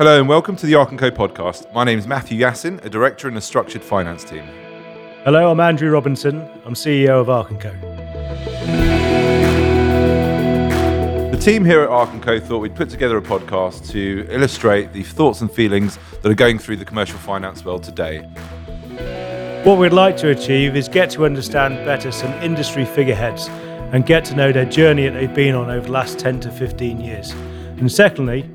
Hello and welcome to the Arc & Co podcast. My name is Matthew Yassin, a director in the structured finance team. Hello, I'm Andrew Robinson. I'm CEO of Arc & Co. The team here at Arc & Co thought we'd put together a podcast to illustrate the thoughts and feelings that are going through the commercial finance world today. What we'd like to achieve is get to understand better some industry figureheads and get to know their journey that they've been on over the last 10 to 15 years. And secondly,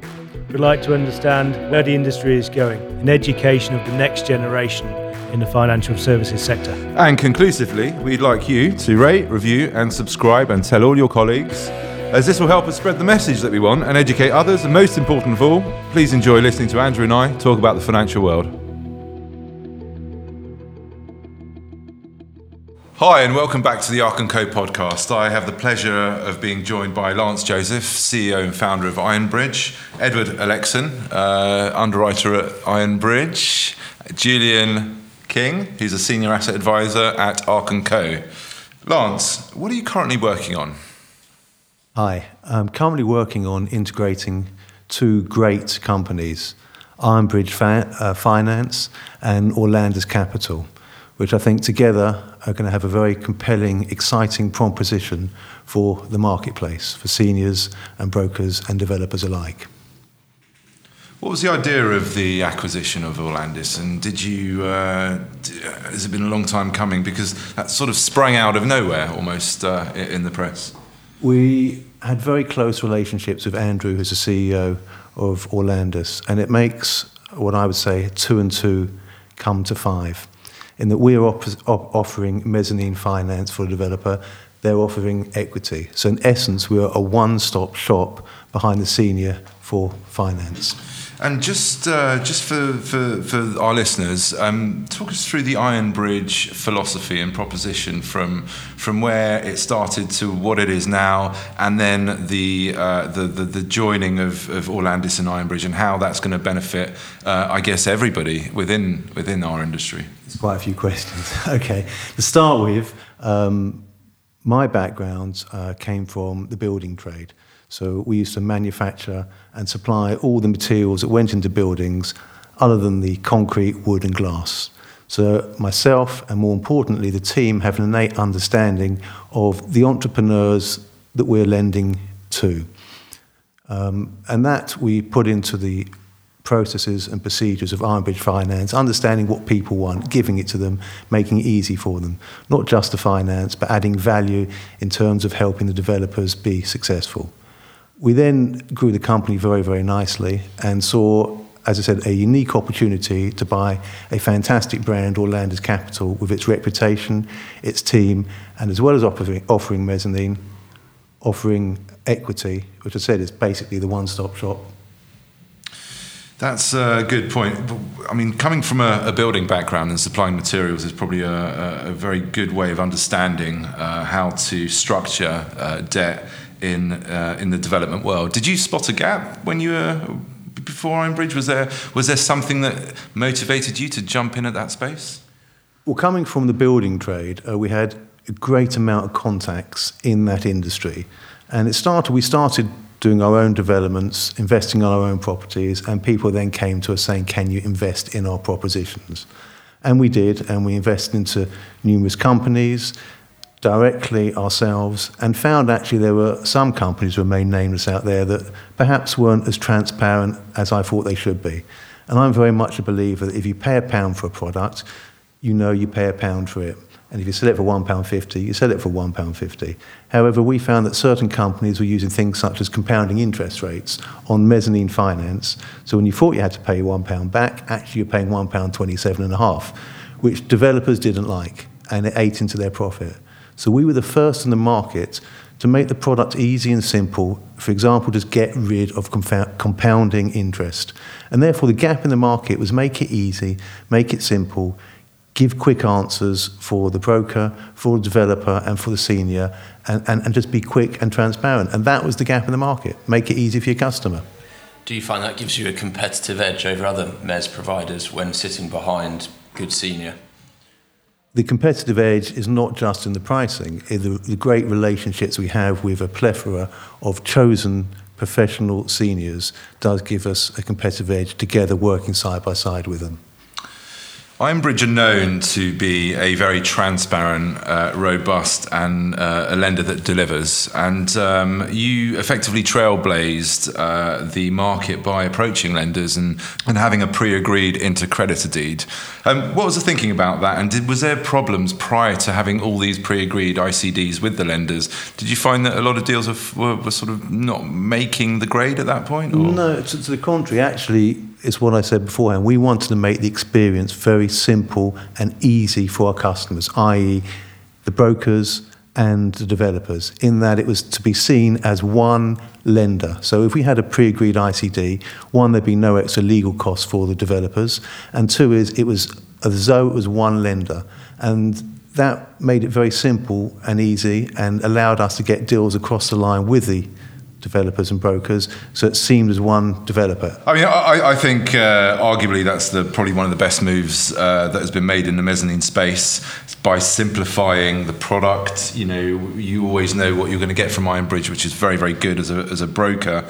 we'd like to understand where the industry is going in education of the next generation in the financial services sector. And conclusively, we'd like you to rate, review, and subscribe and tell all your colleagues, as this will help us spread the message that we want and educate others. And most important of all, please enjoy listening to Andrew and I talk about the financial world. Hi, and welcome back to the Arc & Co podcast. I have the pleasure of being joined by Lance Joseph, CEO and founder of Ironbridge, Edward Alexon, uh, underwriter at Ironbridge, Julian King, who's a senior asset advisor at Arc & Co. Lance, what are you currently working on? Hi, I'm currently working on integrating two great companies, Ironbridge uh, Finance and Orlando's Capital which I think together are going to have a very compelling, exciting proposition for the marketplace, for seniors and brokers and developers alike. What was the idea of the acquisition of Orlandis, and did you? Uh, has it been a long time coming? Because that sort of sprang out of nowhere, almost uh, in the press. We had very close relationships with Andrew, who's the CEO of Orlandis, and it makes what I would say two and two come to five in that we are op- op- offering mezzanine finance for a developer, they're offering equity. So, in essence, we're a one stop shop behind the senior for finance. And just uh, just for, for, for our listeners, um, talk us through the Ironbridge philosophy and proposition from from where it started to what it is now, and then the uh, the, the, the joining of, of Orlandus and Ironbridge, and how that's going to benefit, uh, I guess, everybody within within our industry. It's quite a few questions. okay, to start with, um, my background uh, came from the building trade. So we used to manufacture and supply all the materials that went into buildings other than the concrete, wood and glass. So myself and more importantly the team have an innate understanding of the entrepreneurs that we're lending to. Um, and that we put into the processes and procedures of Ironbridge Finance, understanding what people want, giving it to them, making it easy for them. Not just the finance, but adding value in terms of helping the developers be successful. We then grew the company very, very nicely and saw, as I said, a unique opportunity to buy a fantastic brand, Orlandus Capital, with its reputation, its team, and as well as offering, offering mezzanine, offering equity, which I said is basically the one stop shop. That's a good point. I mean, coming from a, a building background and supplying materials is probably a, a, very good way of understanding uh, how to structure uh, debt in uh, in the development world. Did you spot a gap when you were before Ironbridge? Was there was there something that motivated you to jump in at that space? Well, coming from the building trade, uh, we had a great amount of contacts in that industry, and it started. We started doing our own developments, investing on our own properties, and people then came to us saying, "Can you invest in our propositions?" And we did, and we invested into numerous companies directly ourselves and found actually there were some companies who remain nameless out there that perhaps weren't as transparent as I thought they should be. And I'm very much a believer that if you pay a pound for a product, you know you pay a pound for it. And if you sell it for £1.50, you sell it for £1.50. However, we found that certain companies were using things such as compounding interest rates on mezzanine finance. So when you thought you had to pay £1 back, actually you're paying £1.27 and which developers didn't like, and it ate into their profit. So we were the first in the market to make the product easy and simple, for example, just get rid of compounding interest. And therefore, the gap in the market was make it easy, make it simple, give quick answers for the broker, for the developer, and for the senior, and, and, and just be quick and transparent. And that was the gap in the market make it easy for your customer. Do you find that gives you a competitive edge over other Mez providers when sitting behind good senior? the competitive edge is not just in the pricing, in the, the great relationships we have with a plethora of chosen professional seniors does give us a competitive edge together working side by side with them. Ironbridge are known to be a very transparent, uh, robust, and uh, a lender that delivers. And um, you effectively trailblazed uh, the market by approaching lenders and, and having a pre agreed intercreditor deed. Um, what was the thinking about that? And did, was there problems prior to having all these pre agreed ICDs with the lenders? Did you find that a lot of deals were, were sort of not making the grade at that point? Or? No, to, to the contrary. Actually, it's what I said beforehand. We wanted to make the experience very simple and easy for our customers, i.e., the brokers and the developers, in that it was to be seen as one lender. So if we had a pre-agreed ICD, one, there'd be no extra legal costs for the developers, and two is it was as though it was one lender. And that made it very simple and easy and allowed us to get deals across the line with the developers and brokers, so it seemed as one developer. I mean, I, I think uh, arguably that's the, probably one of the best moves uh, that has been made in the mezzanine space by simplifying the product. You know, you always know what you're going to get from Ironbridge, which is very, very good as a, as a broker.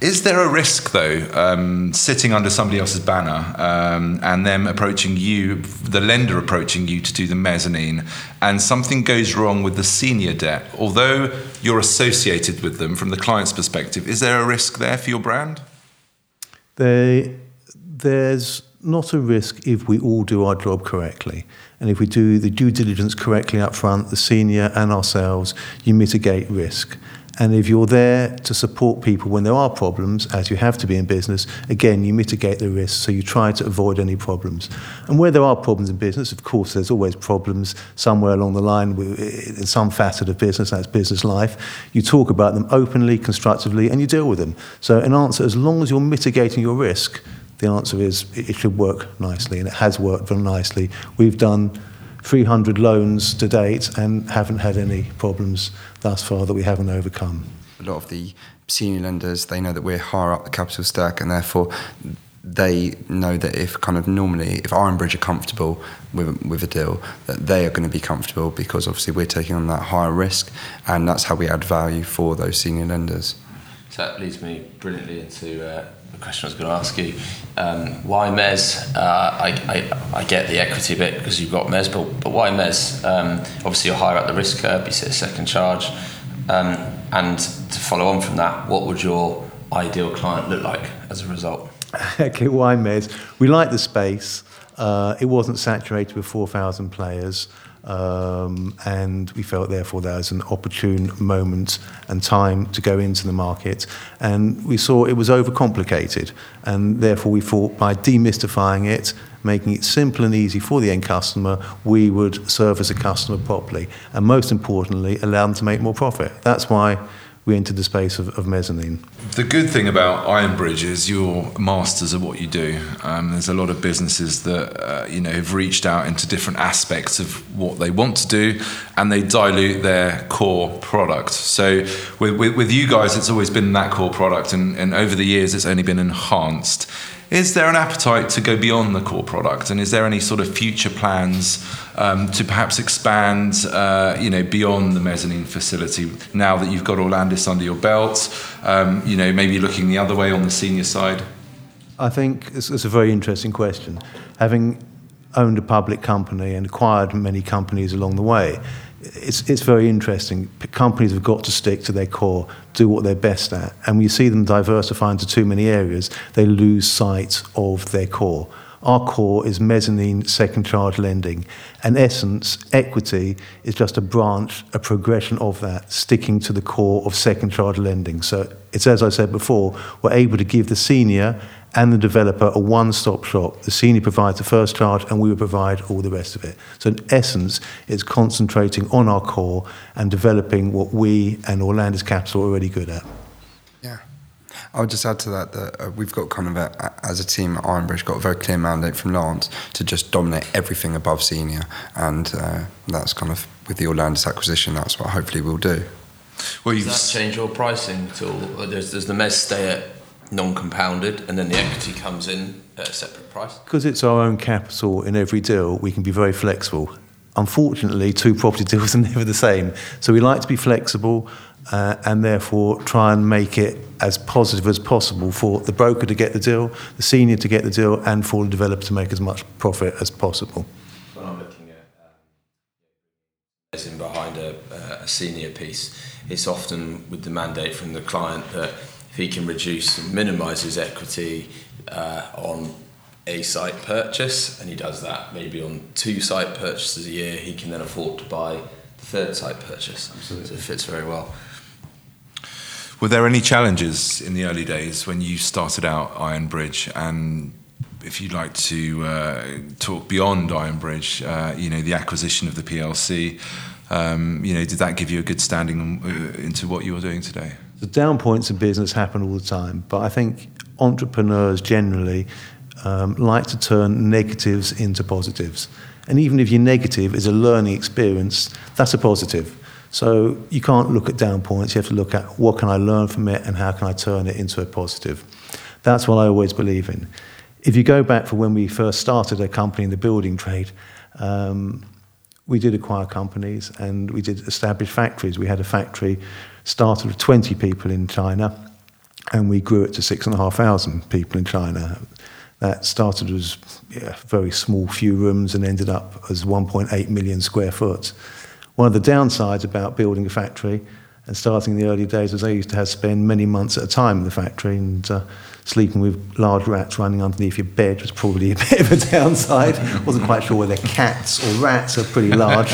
Is there a risk, though, um, sitting under somebody else's banner um, and them approaching you, the lender approaching you to do the mezzanine, and something goes wrong with the senior debt? Although you're associated with them from the client's perspective, is there a risk there for your brand? They, there's not a risk if we all do our job correctly. And if we do the due diligence correctly up front, the senior and ourselves, you mitigate risk. And if you're there to support people when there are problems, as you have to be in business, again, you mitigate the risk, so you try to avoid any problems. And where there are problems in business, of course, there's always problems somewhere along the line in some facet of business, that's business life. You talk about them openly, constructively, and you deal with them. So an answer, as long as you're mitigating your risk, the answer is it should work nicely, and it has worked very nicely. We've done 300 loans to date and haven't had any problems thus far that we haven't overcome. A lot of the senior lenders, they know that we're higher up the capital stack, and therefore they know that if kind of normally if Ironbridge are comfortable with with a deal, that they are going to be comfortable because obviously we're taking on that higher risk, and that's how we add value for those senior lenders. So that leads me brilliantly into uh, the question I was going to ask you. Um, why Mez? Uh, I, I, I, get the equity bit because you've got Mez, but, but why Mez? Um, obviously, you're higher up the risk curve, you sit a second charge. Um, and to follow on from that, what would your ideal client look like as a result? okay, why Mez? We like the space. Uh, it wasn't saturated with 4,000 players. Um, and we felt therefore there was an opportune moment and time to go into the market. And we saw it was overcomplicated and therefore we thought by demystifying it making it simple and easy for the end customer we would serve as a customer properly. And most importantly allow them to make more profit. That's why we entered the space of, of mezzanine. The good thing about Ironbridge is you're masters of what you do. Um, there's a lot of businesses that uh, you know have reached out into different aspects of what they want to do, and they dilute their core product. So with, with, with you guys, it's always been that core product, and, and over the years, it's only been enhanced. Is there an appetite to go beyond the core product, and is there any sort of future plans um, to perhaps expand, uh, you know, beyond the mezzanine facility now that you've got Orlandis under your belt? Um, you know, maybe looking the other way on the senior side. I think it's, it's a very interesting question. Having owned a public company and acquired many companies along the way, it's, it's very interesting. Companies have got to stick to their core, do what they're best at. And when you see them diversify into too many areas, they lose sight of their core. Our core is mezzanine second charge lending. In essence, equity is just a branch, a progression of that, sticking to the core of second charge lending. So it's as I said before, we're able to give the senior and the developer a one-stop shop. The senior provides the first charge and we will provide all the rest of it. So in essence, it's concentrating on our core and developing what we and Orlando's Capital are already good at. Yeah. I would just add to that that uh, we've got kind of a, as a team at Ironbridge, got a very clear mandate from Lance to just dominate everything above senior, and uh, that's kind of with the Orlando's acquisition. That's what hopefully we'll do. Well, Does that change your pricing at all? Does, does the Mez stay at non-compounded, and then the equity comes in at a separate price? Because it's our own capital in every deal, we can be very flexible. Unfortunately, two property deals are never the same. So we like to be flexible. uh, and therefore try and make it as positive as possible for the broker to get the deal, the senior to get the deal, and for the developer to make as much profit as possible. When I'm looking at um, in behind a, a senior piece, it's often with the mandate from the client that if he can reduce and minimise his equity uh, on a site purchase, and he does that maybe on two site purchases a year, he can then afford to buy the third site purchase. Absolutely. So it fits very well. Were there any challenges in the early days when you started out Ironbridge? And if you'd like to uh, talk beyond Ironbridge, uh, you know, the acquisition of the PLC, um, you know, did that give you a good standing uh, into what you're doing today? The down points in business happen all the time, but I think entrepreneurs generally um, like to turn negatives into positives. And even if your negative is a learning experience, that's a positive. So you can't look at down points, you have to look at what can I learn from it and how can I turn it into a positive. That's what I always believe in. If you go back for when we first started a company in the building trade, um, we did acquire companies and we did establish factories. We had a factory started with 20 people in China and we grew it to six and a half thousand people in China. That started as yeah, very small few rooms and ended up as 1.8 million square foot. One of the downsides about building a factory and starting in the early days was I used to have spend many months at a time in the factory and uh, sleeping with large rats running underneath your bed was probably a bit of a downside. wasn't quite sure whether cats or rats are pretty large,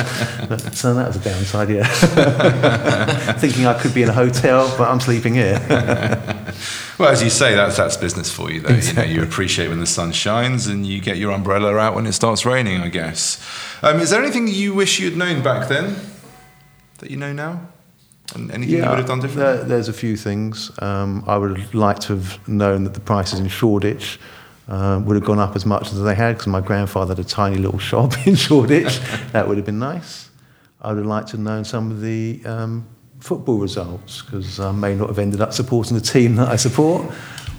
but so that was a downside, yeah. Thinking I could be in a hotel, but I'm sleeping here. well, as you say, that's that's business for you, though. Exactly. You know, you appreciate when the sun shines, and you get your umbrella out when it starts raining. I guess. Um, is there anything you wish you'd known back then that you know now? And anything yeah, you would have done differently? There, there's a few things. Um, I would have liked to have known that the prices in Shoreditch uh, would have gone up as much as they had because my grandfather had a tiny little shop in Shoreditch. that would have been nice. I would have liked to have known some of the um, football results because I may not have ended up supporting the team that I support.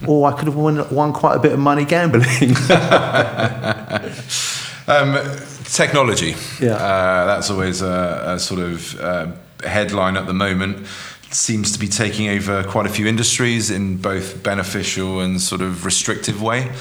or I could have won, won quite a bit of money gambling. um, technology. Yeah. Uh, that's always a, a sort of uh, headline at the moment. Seems to be taking over quite a few industries in both beneficial and sort of restrictive way.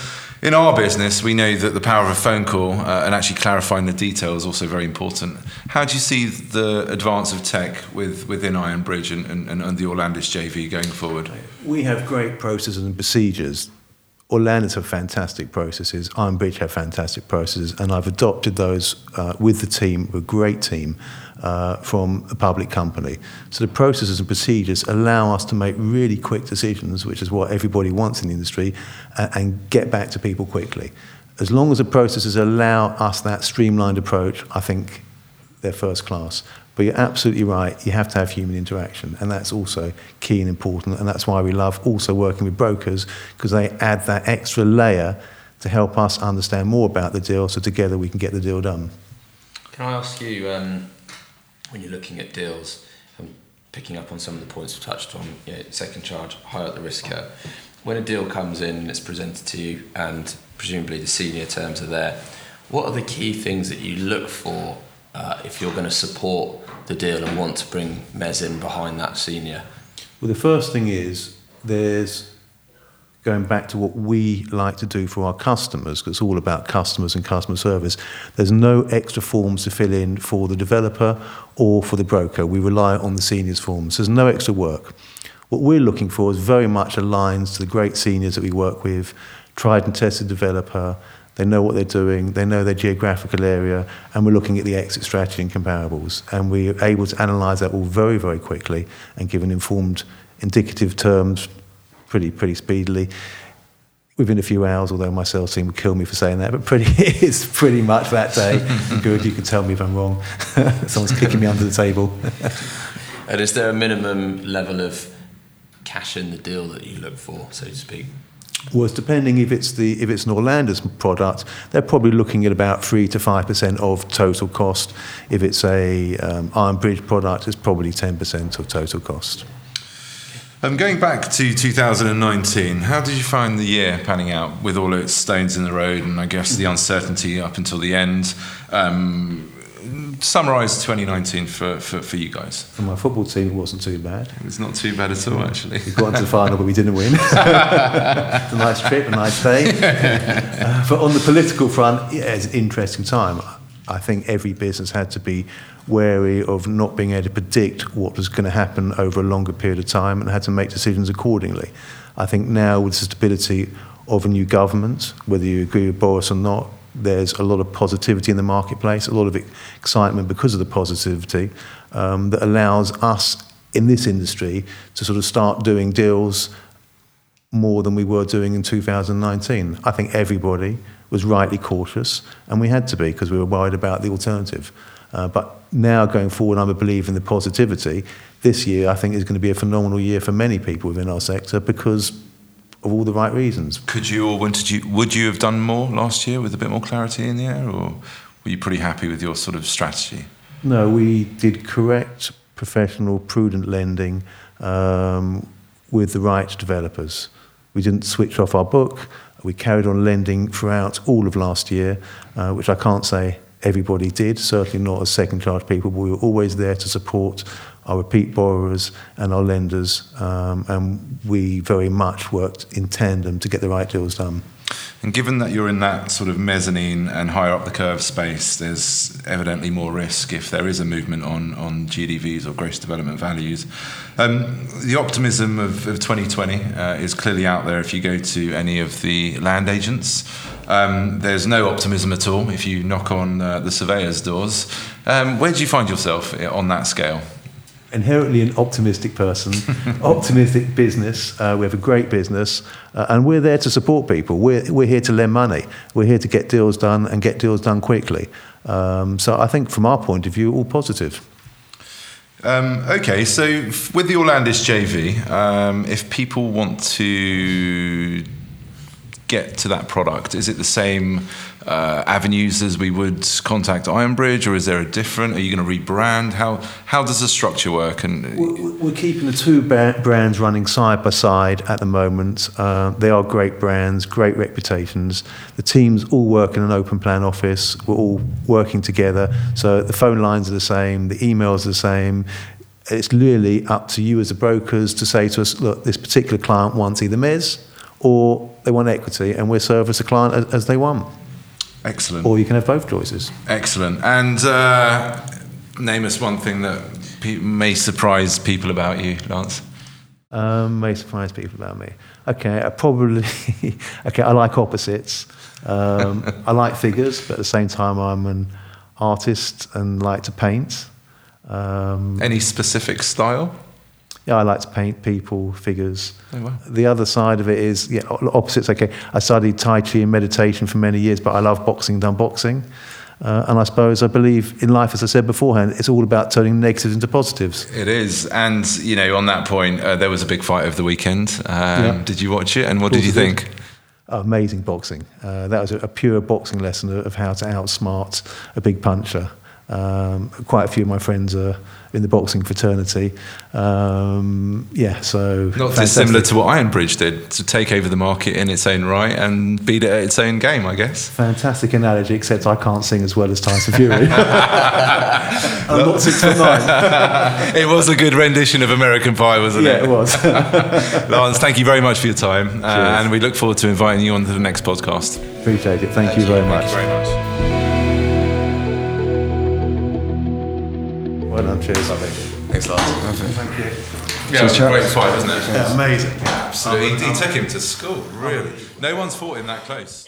In our business, we know that the power of a phone call uh, and actually clarifying the detail is also very important. How do you see the advance of tech with, within Ironbridge and, and, and the Orlandis JV going forward? We have great processes and procedures Orlandis have fantastic processes. Iron Ironbridge have fantastic processes, and I've adopted those uh, with the team, a great team, uh, from a public company. So the processes and procedures allow us to make really quick decisions, which is what everybody wants in the industry, and, and get back to people quickly. As long as the processes allow us that streamlined approach, I think they're first class. But you're absolutely right, you have to have human interaction, and that's also key and important. And that's why we love also working with brokers, because they add that extra layer to help us understand more about the deal so together we can get the deal done. Can I ask you, um, when you're looking at deals, and picking up on some of the points we've touched on, you know, second charge, higher up the risk curve, when a deal comes in and it's presented to you, and presumably the senior terms are there, what are the key things that you look for uh, if you're going to support the deal and want to bring Mez in behind that senior? Well, the first thing is there's going back to what we like to do for our customers, because it's all about customers and customer service. There's no extra forms to fill in for the developer or for the broker. We rely on the seniors forms. There's no extra work. What we're looking for is very much aligns to the great seniors that we work with, tried and tested developer, they know what they're doing, they know their geographical area, and we're looking at the exit strategy and comparables. And we're able to analyse that all very, very quickly and give an informed, indicative terms pretty, pretty speedily. Within a few hours, although my sales team would kill me for saying that, but pretty, it's pretty much that day. Good, you can tell me if I'm wrong. Someone's kicking me under the table. and is there a minimum level of cash in the deal that you look for, so to speak? Was depending if it's the if it's an Orlandis product, they're probably looking at about three to five percent of total cost. If it's a um, Ironbridge product, it's probably ten percent of total cost. Um, going back to 2019, how did you find the year panning out with all its stones in the road and I guess the uncertainty up until the end? Um, summarise 2019 for, for, for you guys. For my football team, it wasn't too bad. It's not too bad at all, actually. We got into the final, but we didn't win. it's a nice trip, a nice day. Uh, but on the political front, yeah, it's an interesting time. I think every business had to be wary of not being able to predict what was going to happen over a longer period of time and had to make decisions accordingly. I think now, with the stability of a new government, whether you agree with Boris or not, there's a lot of positivity in the marketplace, a lot of excitement because of the positivity um, that allows us in this industry to sort of start doing deals more than we were doing in 2019. I think everybody was rightly cautious, and we had to be because we were worried about the alternative. Uh, but now going forward, I'm a believer in the positivity. This year, I think, is going to be a phenomenal year for many people within our sector because of all the right reasons. Could you or wanted you would you have done more last year with a bit more clarity in the air, or were you pretty happy with your sort of strategy? No, we did correct, professional, prudent lending um, with the right developers. We didn't switch off our book. We carried on lending throughout all of last year, uh, which I can't say everybody did, certainly not as second charge people, but we were always there to support our repeat borrowers and our lenders, um, and we very much worked in tandem to get the right deals done. And given that you're in that sort of mezzanine and higher up the curve space, there's evidently more risk if there is a movement on, on GDVs or gross development values. Um, the optimism of, of 2020 uh, is clearly out there if you go to any of the land agents. Um, there's no optimism at all if you knock on uh, the surveyor's doors. Um, where do you find yourself on that scale? Inherently an optimistic person, optimistic business. Uh, we have a great business, uh, and we're there to support people. We're, we're here to lend money. We're here to get deals done and get deals done quickly. Um, so I think from our point of view, all positive. Um, okay, so with the Orlandis JV, um, if people want to get to that product? Is it the same uh, avenues as we would contact Ironbridge, or is there a different? Are you going to rebrand? How how does the structure work? And we're keeping the two brands running side by side at the moment. Uh, they are great brands, great reputations. The teams all work in an open plan office. We're all working together, so the phone lines are the same, the emails are the same. It's really up to you as the brokers to say to us, look, this particular client wants either Mez or they want equity, and we service the client as, as, they want. Excellent. Or you can have both choices. Excellent. And uh, name us one thing that pe- may surprise people about you, Lance. Um, may surprise people about me. Okay, I probably. okay, I like opposites. Um, I like figures, but at the same time, I'm an artist and like to paint. Um, Any specific style? Yeah, I like to paint people, figures. Oh, wow. The other side of it is, yeah, opposites. Okay, I studied Tai Chi and meditation for many years, but I love boxing, done boxing. Uh, and I suppose I believe in life, as I said beforehand, it's all about turning negatives into positives. It is. And, you know, on that point, uh, there was a big fight over the weekend. Um, yeah. Did you watch it? And what did you think? Oh, amazing boxing. Uh, that was a, a, pure boxing lesson of how to outsmart a big puncher. Um, quite a few of my friends are in the boxing fraternity. Um, yeah, so not fantastic. dissimilar to what Ironbridge did to take over the market in its own right and beat it at its own game, I guess. Fantastic analogy, except I can't sing as well as Tyson Fury. I'm not six foot nine. it was a good rendition of American Pie, wasn't yeah, it? Yeah, it was. Lance, thank you very much for your time, uh, and we look forward to inviting you on to the next podcast. Appreciate it. Thank, thank you, very much. Thank you very much. Well done, cheers. Lovely. Thanks, Lance. Thank you. Yeah, it was a great fight, wasn't it? Yeah, amazing. Yeah, absolutely. He, he took him to school, really. No one's fought him that close.